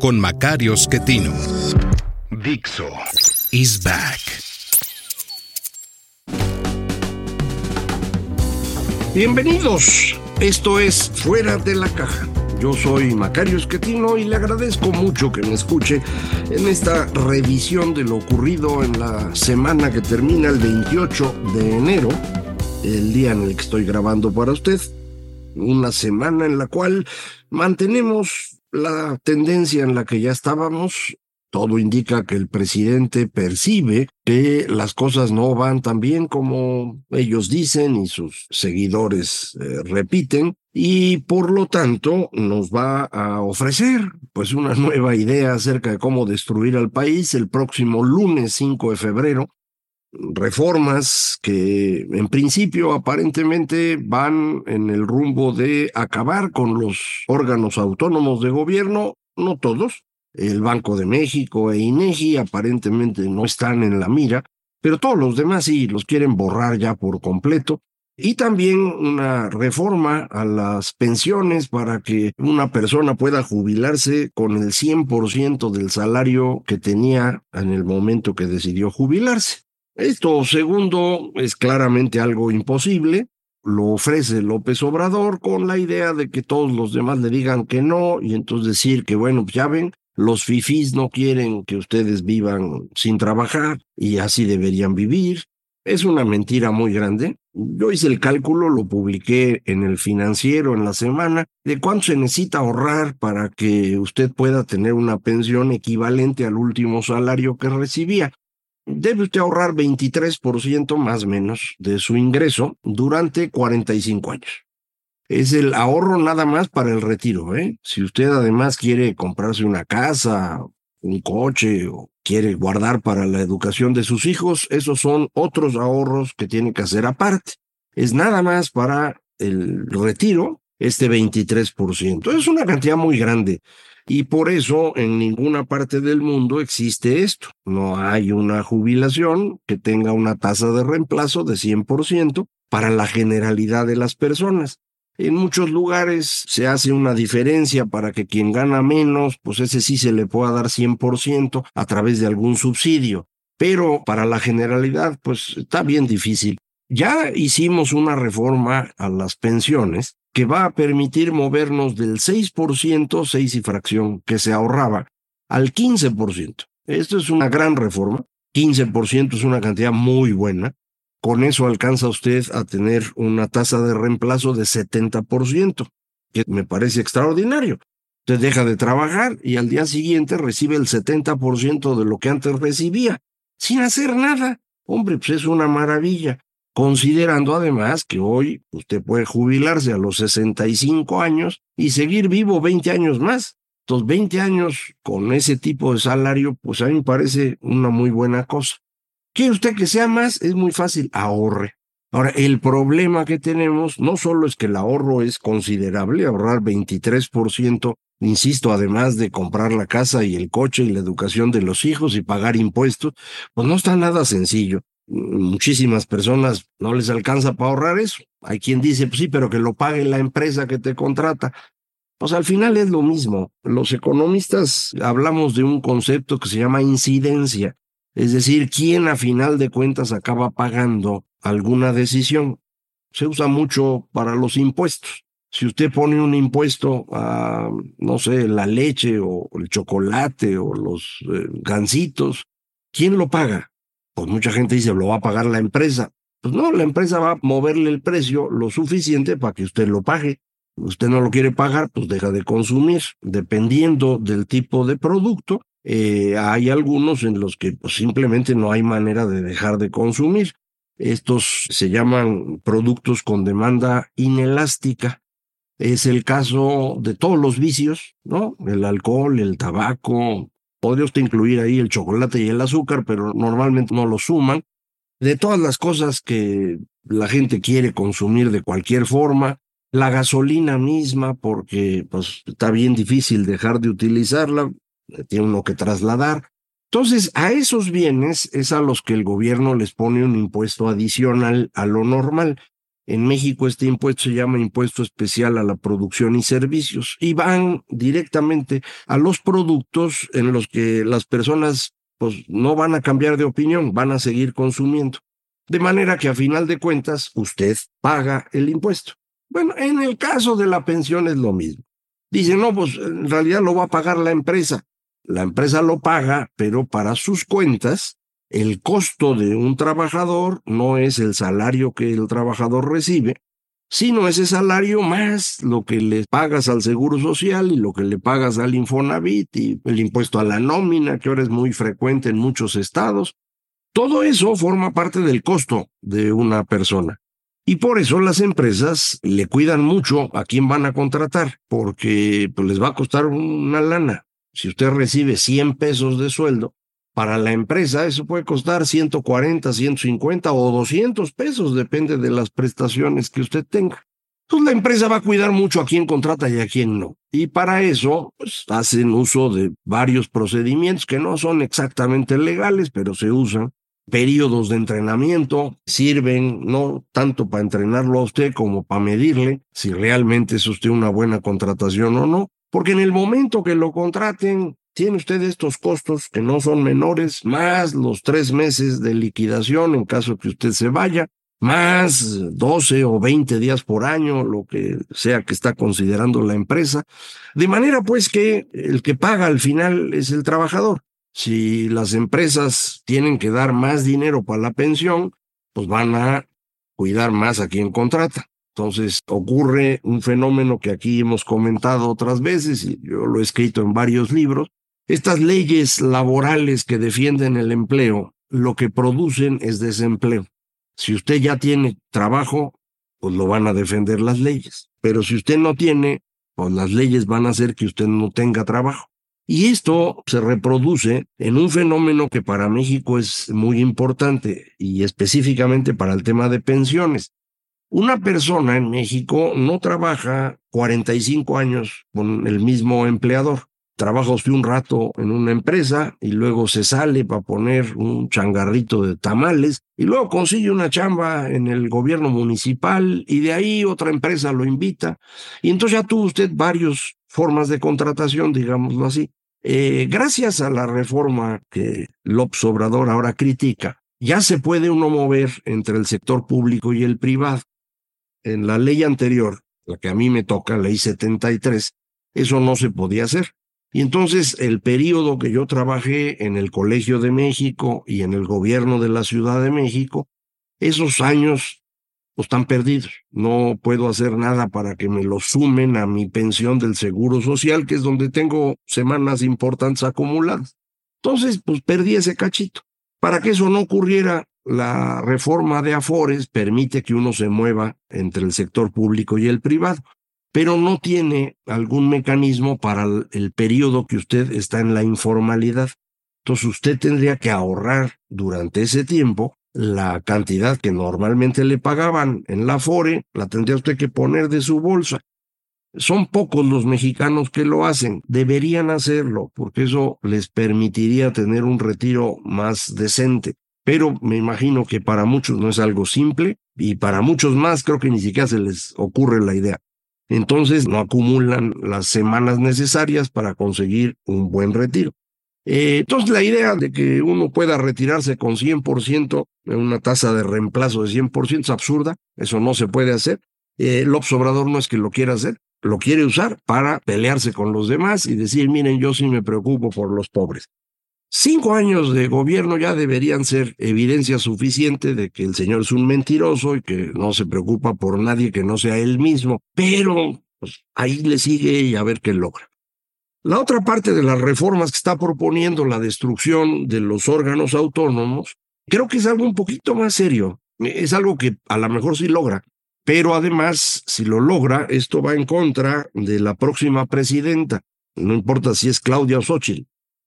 con Macario Schettino. Dixo is back. Bienvenidos. Esto es Fuera de la caja. Yo soy Macario Schettino y le agradezco mucho que me escuche en esta revisión de lo ocurrido en la semana que termina el 28 de enero, el día en el que estoy grabando para usted. Una semana en la cual mantenemos la tendencia en la que ya estábamos. Todo indica que el presidente percibe que las cosas no van tan bien como ellos dicen y sus seguidores eh, repiten y por lo tanto nos va a ofrecer pues una nueva idea acerca de cómo destruir al país el próximo lunes 5 de febrero reformas que en principio aparentemente van en el rumbo de acabar con los órganos autónomos de gobierno, no todos. El Banco de México e INEGI aparentemente no están en la mira, pero todos los demás sí los quieren borrar ya por completo. Y también una reforma a las pensiones para que una persona pueda jubilarse con el 100% del salario que tenía en el momento que decidió jubilarse. Esto segundo es claramente algo imposible. Lo ofrece López Obrador con la idea de que todos los demás le digan que no y entonces decir que, bueno, pues ya ven, los fifís no quieren que ustedes vivan sin trabajar y así deberían vivir. Es una mentira muy grande. Yo hice el cálculo, lo publiqué en el financiero en la semana, de cuánto se necesita ahorrar para que usted pueda tener una pensión equivalente al último salario que recibía debe usted ahorrar 23% más o menos de su ingreso durante 45 años. Es el ahorro nada más para el retiro. ¿eh? Si usted además quiere comprarse una casa, un coche o quiere guardar para la educación de sus hijos, esos son otros ahorros que tiene que hacer aparte. Es nada más para el retiro, este 23%. Es una cantidad muy grande. Y por eso en ninguna parte del mundo existe esto. No hay una jubilación que tenga una tasa de reemplazo de 100% para la generalidad de las personas. En muchos lugares se hace una diferencia para que quien gana menos, pues ese sí se le pueda dar 100% a través de algún subsidio. Pero para la generalidad, pues está bien difícil. Ya hicimos una reforma a las pensiones que va a permitir movernos del 6%, 6 y fracción, que se ahorraba, al 15%. Esto es una gran reforma. 15% es una cantidad muy buena. Con eso alcanza usted a tener una tasa de reemplazo de 70%, que me parece extraordinario. Usted deja de trabajar y al día siguiente recibe el 70% de lo que antes recibía, sin hacer nada. Hombre, pues es una maravilla considerando además que hoy usted puede jubilarse a los 65 años y seguir vivo 20 años más. Entonces, 20 años con ese tipo de salario, pues a mí me parece una muy buena cosa. ¿Quiere usted que sea más? Es muy fácil, ahorre. Ahora, el problema que tenemos no solo es que el ahorro es considerable, ahorrar 23%, insisto, además de comprar la casa y el coche y la educación de los hijos y pagar impuestos, pues no está nada sencillo muchísimas personas no les alcanza para ahorrar eso. Hay quien dice, pues sí, pero que lo pague la empresa que te contrata. Pues al final es lo mismo. Los economistas hablamos de un concepto que se llama incidencia, es decir, quién a final de cuentas acaba pagando alguna decisión. Se usa mucho para los impuestos. Si usted pone un impuesto a, no sé, la leche o el chocolate o los eh, gansitos, ¿quién lo paga? Pues mucha gente dice, lo va a pagar la empresa. Pues no, la empresa va a moverle el precio lo suficiente para que usted lo pague. Usted no lo quiere pagar, pues deja de consumir. Dependiendo del tipo de producto, eh, hay algunos en los que pues, simplemente no hay manera de dejar de consumir. Estos se llaman productos con demanda inelástica. Es el caso de todos los vicios, ¿no? El alcohol, el tabaco, podría usted incluir ahí el chocolate y el azúcar, pero normalmente no lo suman. De todas las cosas que la gente quiere consumir de cualquier forma, la gasolina misma, porque pues está bien difícil dejar de utilizarla, tiene uno que trasladar. Entonces, a esos bienes es a los que el gobierno les pone un impuesto adicional a lo normal. En México este impuesto se llama impuesto especial a la producción y servicios y van directamente a los productos en los que las personas pues no van a cambiar de opinión, van a seguir consumiendo. De manera que a final de cuentas usted paga el impuesto. Bueno, en el caso de la pensión es lo mismo. Dice, no, pues en realidad lo va a pagar la empresa. La empresa lo paga, pero para sus cuentas, el costo de un trabajador no es el salario que el trabajador recibe, sino ese salario más lo que le pagas al Seguro Social y lo que le pagas al Infonavit y el impuesto a la nómina, que ahora es muy frecuente en muchos estados. Todo eso forma parte del costo de una persona. Y por eso las empresas le cuidan mucho a quién van a contratar, porque pues, les va a costar una lana. Si usted recibe 100 pesos de sueldo, para la empresa eso puede costar 140, 150 o 200 pesos, depende de las prestaciones que usted tenga. Pues la empresa va a cuidar mucho a quién contrata y a quién no. Y para eso pues, hacen uso de varios procedimientos que no son exactamente legales, pero se usan periodos de entrenamiento sirven no tanto para entrenarlo a usted como para medirle si realmente es usted una buena contratación o no, porque en el momento que lo contraten, tiene usted estos costos que no son menores, más los tres meses de liquidación en caso que usted se vaya, más 12 o 20 días por año, lo que sea que está considerando la empresa, de manera pues que el que paga al final es el trabajador. Si las empresas tienen que dar más dinero para la pensión, pues van a cuidar más a quien contrata. Entonces ocurre un fenómeno que aquí hemos comentado otras veces y yo lo he escrito en varios libros. Estas leyes laborales que defienden el empleo, lo que producen es desempleo. Si usted ya tiene trabajo, pues lo van a defender las leyes. Pero si usted no tiene, pues las leyes van a hacer que usted no tenga trabajo. Y esto se reproduce en un fenómeno que para México es muy importante y específicamente para el tema de pensiones. Una persona en México no trabaja 45 años con el mismo empleador. Trabaja un rato en una empresa y luego se sale para poner un changarrito de tamales y luego consigue una chamba en el gobierno municipal y de ahí otra empresa lo invita. Y entonces ya tuvo usted varios formas de contratación, digámoslo así. Eh, gracias a la reforma que López Obrador ahora critica, ya se puede uno mover entre el sector público y el privado. En la ley anterior, la que a mí me toca, ley 73, eso no se podía hacer. Y entonces el periodo que yo trabajé en el Colegio de México y en el gobierno de la Ciudad de México, esos años pues están perdidos. No puedo hacer nada para que me lo sumen a mi pensión del Seguro Social, que es donde tengo semanas importantes acumuladas. Entonces, pues perdí ese cachito. Para que eso no ocurriera, la reforma de Afores permite que uno se mueva entre el sector público y el privado, pero no tiene algún mecanismo para el periodo que usted está en la informalidad. Entonces usted tendría que ahorrar durante ese tiempo la cantidad que normalmente le pagaban en la FORE, la tendría usted que poner de su bolsa. Son pocos los mexicanos que lo hacen, deberían hacerlo, porque eso les permitiría tener un retiro más decente. Pero me imagino que para muchos no es algo simple y para muchos más creo que ni siquiera se les ocurre la idea. Entonces no acumulan las semanas necesarias para conseguir un buen retiro. Eh, entonces, la idea de que uno pueda retirarse con 100% en una tasa de reemplazo de 100% es absurda, eso no se puede hacer. Eh, el obsobrador no es que lo quiera hacer, lo quiere usar para pelearse con los demás y decir, miren, yo sí me preocupo por los pobres. Cinco años de gobierno ya deberían ser evidencia suficiente de que el señor es un mentiroso y que no se preocupa por nadie que no sea él mismo, pero pues, ahí le sigue y a ver qué logra. La otra parte de las reformas que está proponiendo la destrucción de los órganos autónomos, creo que es algo un poquito más serio. Es algo que a lo mejor sí logra, pero además, si lo logra, esto va en contra de la próxima presidenta. No importa si es Claudia o.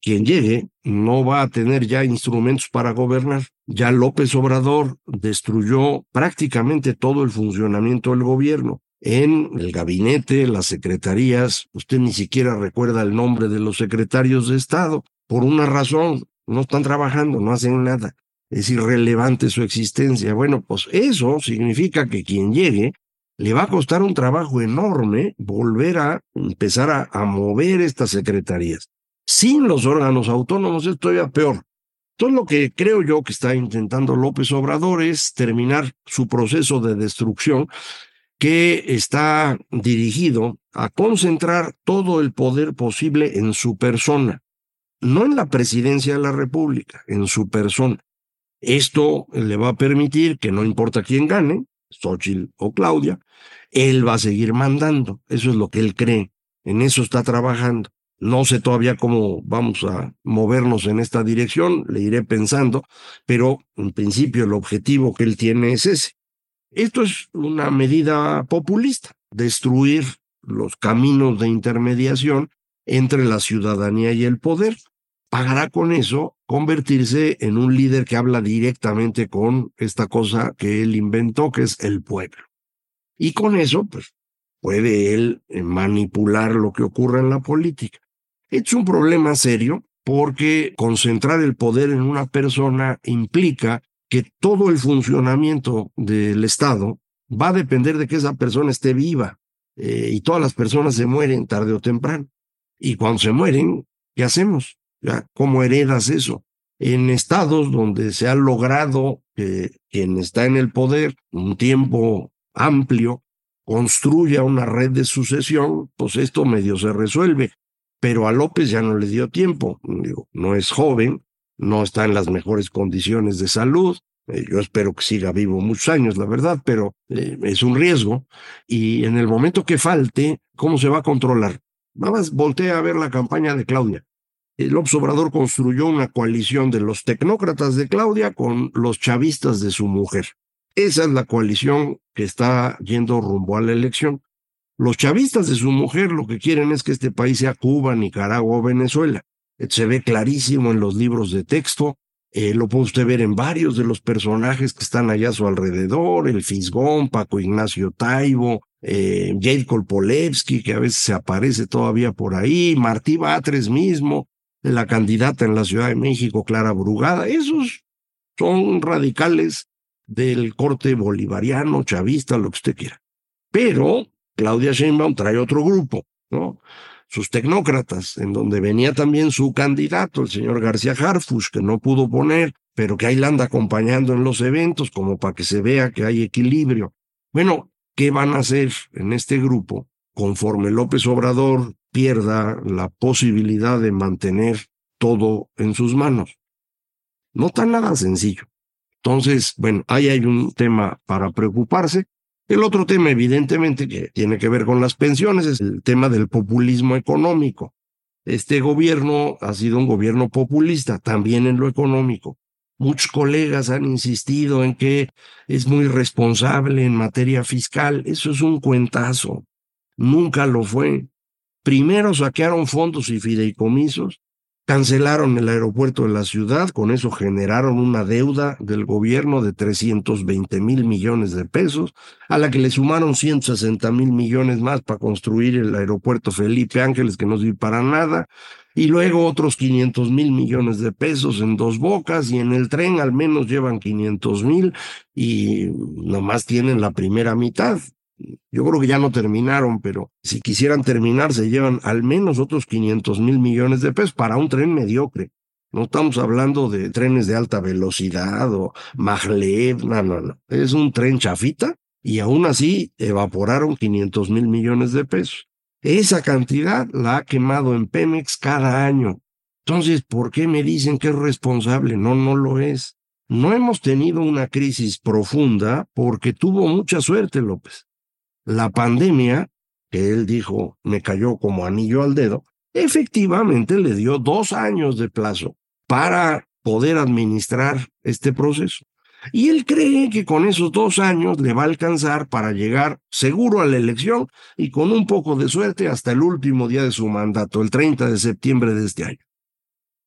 Quien llegue no va a tener ya instrumentos para gobernar. Ya López Obrador destruyó prácticamente todo el funcionamiento del gobierno. En el gabinete, las secretarías, usted ni siquiera recuerda el nombre de los secretarios de Estado. Por una razón, no están trabajando, no hacen nada es irrelevante su existencia. Bueno, pues eso significa que quien llegue le va a costar un trabajo enorme volver a empezar a, mover estas secretarías. Sin los órganos autónomos es todavía peor. Todo lo que creo yo que está intentando López Obrador es terminar su proceso de destrucción que está dirigido a concentrar todo el poder posible en su persona, no en la presidencia de la República, en su persona. Esto le va a permitir que no importa quién gane, Xochitl o Claudia, él va a seguir mandando. Eso es lo que él cree. En eso está trabajando. No sé todavía cómo vamos a movernos en esta dirección, le iré pensando, pero en principio el objetivo que él tiene es ese. Esto es una medida populista, destruir los caminos de intermediación entre la ciudadanía y el poder pagará con eso convertirse en un líder que habla directamente con esta cosa que él inventó, que es el pueblo. Y con eso, pues, puede él manipular lo que ocurre en la política. Es un problema serio porque concentrar el poder en una persona implica que todo el funcionamiento del Estado va a depender de que esa persona esté viva. Eh, y todas las personas se mueren tarde o temprano. Y cuando se mueren, ¿qué hacemos? ¿Cómo heredas eso? En estados donde se ha logrado que quien está en el poder un tiempo amplio construya una red de sucesión, pues esto medio se resuelve. Pero a López ya no le dio tiempo. No es joven, no está en las mejores condiciones de salud. Eh, yo espero que siga vivo muchos años, la verdad, pero eh, es un riesgo. Y en el momento que falte, ¿cómo se va a controlar? Nada más voltea a ver la campaña de Claudia el Obrador construyó una coalición de los tecnócratas de Claudia con los chavistas de su mujer. Esa es la coalición que está yendo rumbo a la elección. Los chavistas de su mujer lo que quieren es que este país sea Cuba, Nicaragua o Venezuela. Se ve clarísimo en los libros de texto, eh, lo puede usted ver en varios de los personajes que están allá a su alrededor, el Fisgón, Paco Ignacio Taibo, eh, Jade Kolpolevsky, que a veces se aparece todavía por ahí, Martí Batres mismo, la candidata en la Ciudad de México, Clara Brugada, esos son radicales del corte bolivariano, chavista, lo que usted quiera. Pero Claudia Sheinbaum trae otro grupo, ¿no? Sus tecnócratas, en donde venía también su candidato, el señor García Harfush, que no pudo poner, pero que ahí la anda acompañando en los eventos, como para que se vea que hay equilibrio. Bueno, ¿qué van a hacer en este grupo? Conforme López Obrador pierda la posibilidad de mantener todo en sus manos. No está nada sencillo. Entonces, bueno, ahí hay un tema para preocuparse. El otro tema, evidentemente, que tiene que ver con las pensiones, es el tema del populismo económico. Este gobierno ha sido un gobierno populista, también en lo económico. Muchos colegas han insistido en que es muy responsable en materia fiscal. Eso es un cuentazo. Nunca lo fue. Primero saquearon fondos y fideicomisos, cancelaron el aeropuerto de la ciudad, con eso generaron una deuda del gobierno de 320 mil millones de pesos, a la que le sumaron 160 mil millones más para construir el aeropuerto Felipe Ángeles, que no sirve para nada, y luego otros 500 mil millones de pesos en dos bocas, y en el tren al menos llevan 500 mil y nomás tienen la primera mitad. Yo creo que ya no terminaron, pero si quisieran terminar, se llevan al menos otros 500 mil millones de pesos para un tren mediocre. No estamos hablando de trenes de alta velocidad o maglev, no, no, no. Es un tren chafita y aún así evaporaron 500 mil millones de pesos. Esa cantidad la ha quemado en Pemex cada año. Entonces, ¿por qué me dicen que es responsable? No, no lo es. No hemos tenido una crisis profunda porque tuvo mucha suerte López. La pandemia, que él dijo me cayó como anillo al dedo, efectivamente le dio dos años de plazo para poder administrar este proceso. Y él cree que con esos dos años le va a alcanzar para llegar seguro a la elección y con un poco de suerte hasta el último día de su mandato, el 30 de septiembre de este año.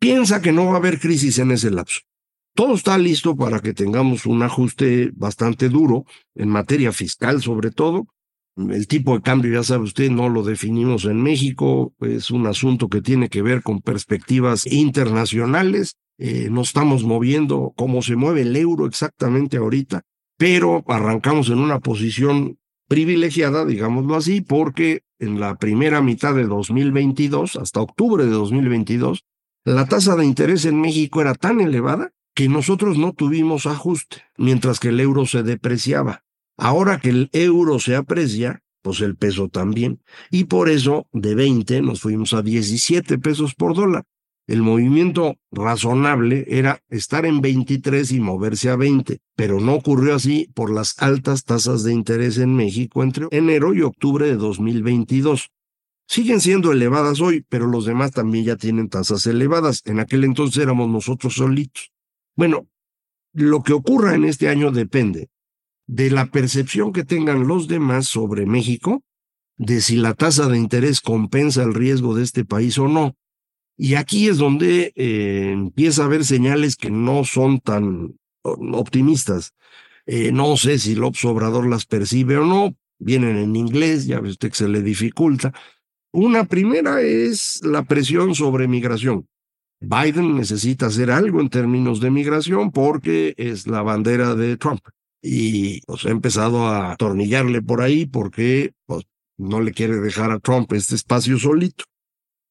Piensa que no va a haber crisis en ese lapso. Todo está listo para que tengamos un ajuste bastante duro en materia fiscal sobre todo. El tipo de cambio, ya sabe usted, no lo definimos en México, es un asunto que tiene que ver con perspectivas internacionales. Eh, no estamos moviendo cómo se mueve el euro exactamente ahorita, pero arrancamos en una posición privilegiada, digámoslo así, porque en la primera mitad de 2022, hasta octubre de 2022, la tasa de interés en México era tan elevada que nosotros no tuvimos ajuste, mientras que el euro se depreciaba. Ahora que el euro se aprecia, pues el peso también. Y por eso de 20 nos fuimos a 17 pesos por dólar. El movimiento razonable era estar en 23 y moverse a 20, pero no ocurrió así por las altas tasas de interés en México entre enero y octubre de 2022. Siguen siendo elevadas hoy, pero los demás también ya tienen tasas elevadas. En aquel entonces éramos nosotros solitos. Bueno, lo que ocurra en este año depende de la percepción que tengan los demás sobre México, de si la tasa de interés compensa el riesgo de este país o no. Y aquí es donde eh, empieza a haber señales que no son tan optimistas. Eh, no sé si López Obrador las percibe o no, vienen en inglés, ya ve usted que se le dificulta, una primera es la presión sobre migración. Biden necesita hacer algo en términos de migración porque es la bandera de Trump. Y pues, ha empezado a atornillarle por ahí porque pues, no le quiere dejar a Trump este espacio solito.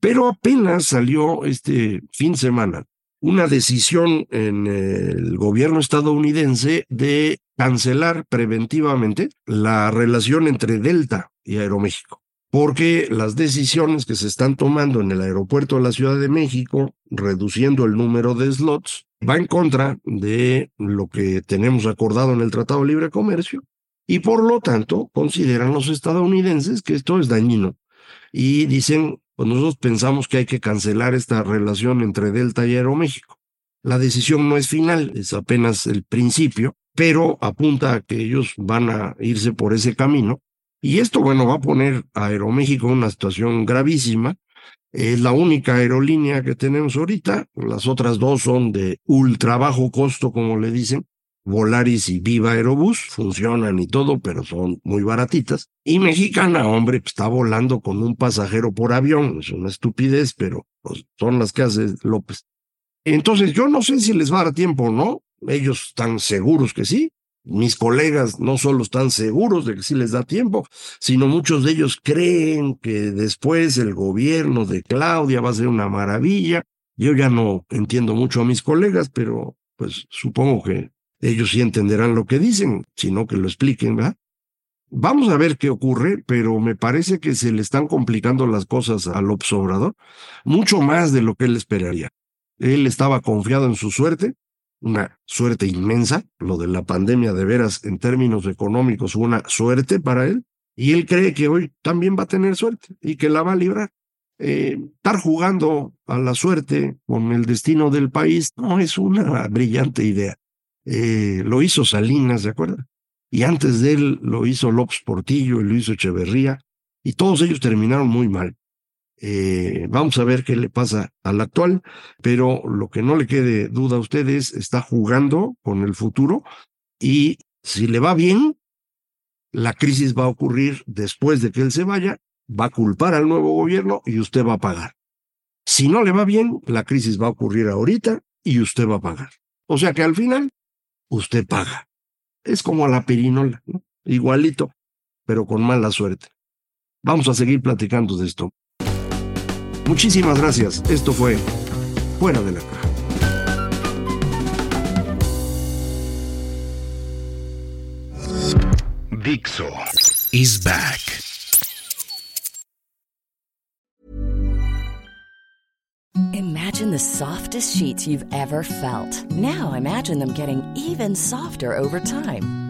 Pero apenas salió este fin de semana una decisión en el gobierno estadounidense de cancelar preventivamente la relación entre Delta y Aeroméxico porque las decisiones que se están tomando en el aeropuerto de la Ciudad de México, reduciendo el número de slots, va en contra de lo que tenemos acordado en el Tratado de Libre Comercio y por lo tanto consideran los estadounidenses que esto es dañino y dicen, pues nosotros pensamos que hay que cancelar esta relación entre Delta y Aeroméxico. La decisión no es final, es apenas el principio, pero apunta a que ellos van a irse por ese camino y esto, bueno, va a poner a Aeroméxico en una situación gravísima. Es la única aerolínea que tenemos ahorita. Las otras dos son de ultra bajo costo, como le dicen. Volaris y Viva Aerobús funcionan y todo, pero son muy baratitas. Y Mexicana, hombre, está volando con un pasajero por avión. Es una estupidez, pero pues, son las que hace López. Entonces, yo no sé si les va a dar tiempo o no. Ellos están seguros que sí mis colegas no solo están seguros de que sí les da tiempo, sino muchos de ellos creen que después el gobierno de Claudia va a ser una maravilla. Yo ya no entiendo mucho a mis colegas, pero pues supongo que ellos sí entenderán lo que dicen, sino que lo expliquen, ¿verdad? Vamos a ver qué ocurre, pero me parece que se le están complicando las cosas al observador mucho más de lo que él esperaría. Él estaba confiado en su suerte, una suerte inmensa, lo de la pandemia de veras en términos económicos una suerte para él, y él cree que hoy también va a tener suerte y que la va a librar. Eh, estar jugando a la suerte con el destino del país no es una brillante idea. Eh, lo hizo Salinas, ¿de acuerdo? Y antes de él lo hizo López Portillo y lo hizo Echeverría, y todos ellos terminaron muy mal. Eh, vamos a ver qué le pasa al actual, pero lo que no le quede duda a ustedes, está jugando con el futuro y si le va bien, la crisis va a ocurrir después de que él se vaya, va a culpar al nuevo gobierno y usted va a pagar. Si no le va bien, la crisis va a ocurrir ahorita y usted va a pagar. O sea que al final, usted paga. Es como a la pirinola, igualito, pero con mala suerte. Vamos a seguir platicando de esto. Muchísimas gracias. Esto fue Fuera de la Caja. Dixo is back. Imagine Imagine the softest sheets you've ever felt. Now imagine them getting even softer over time.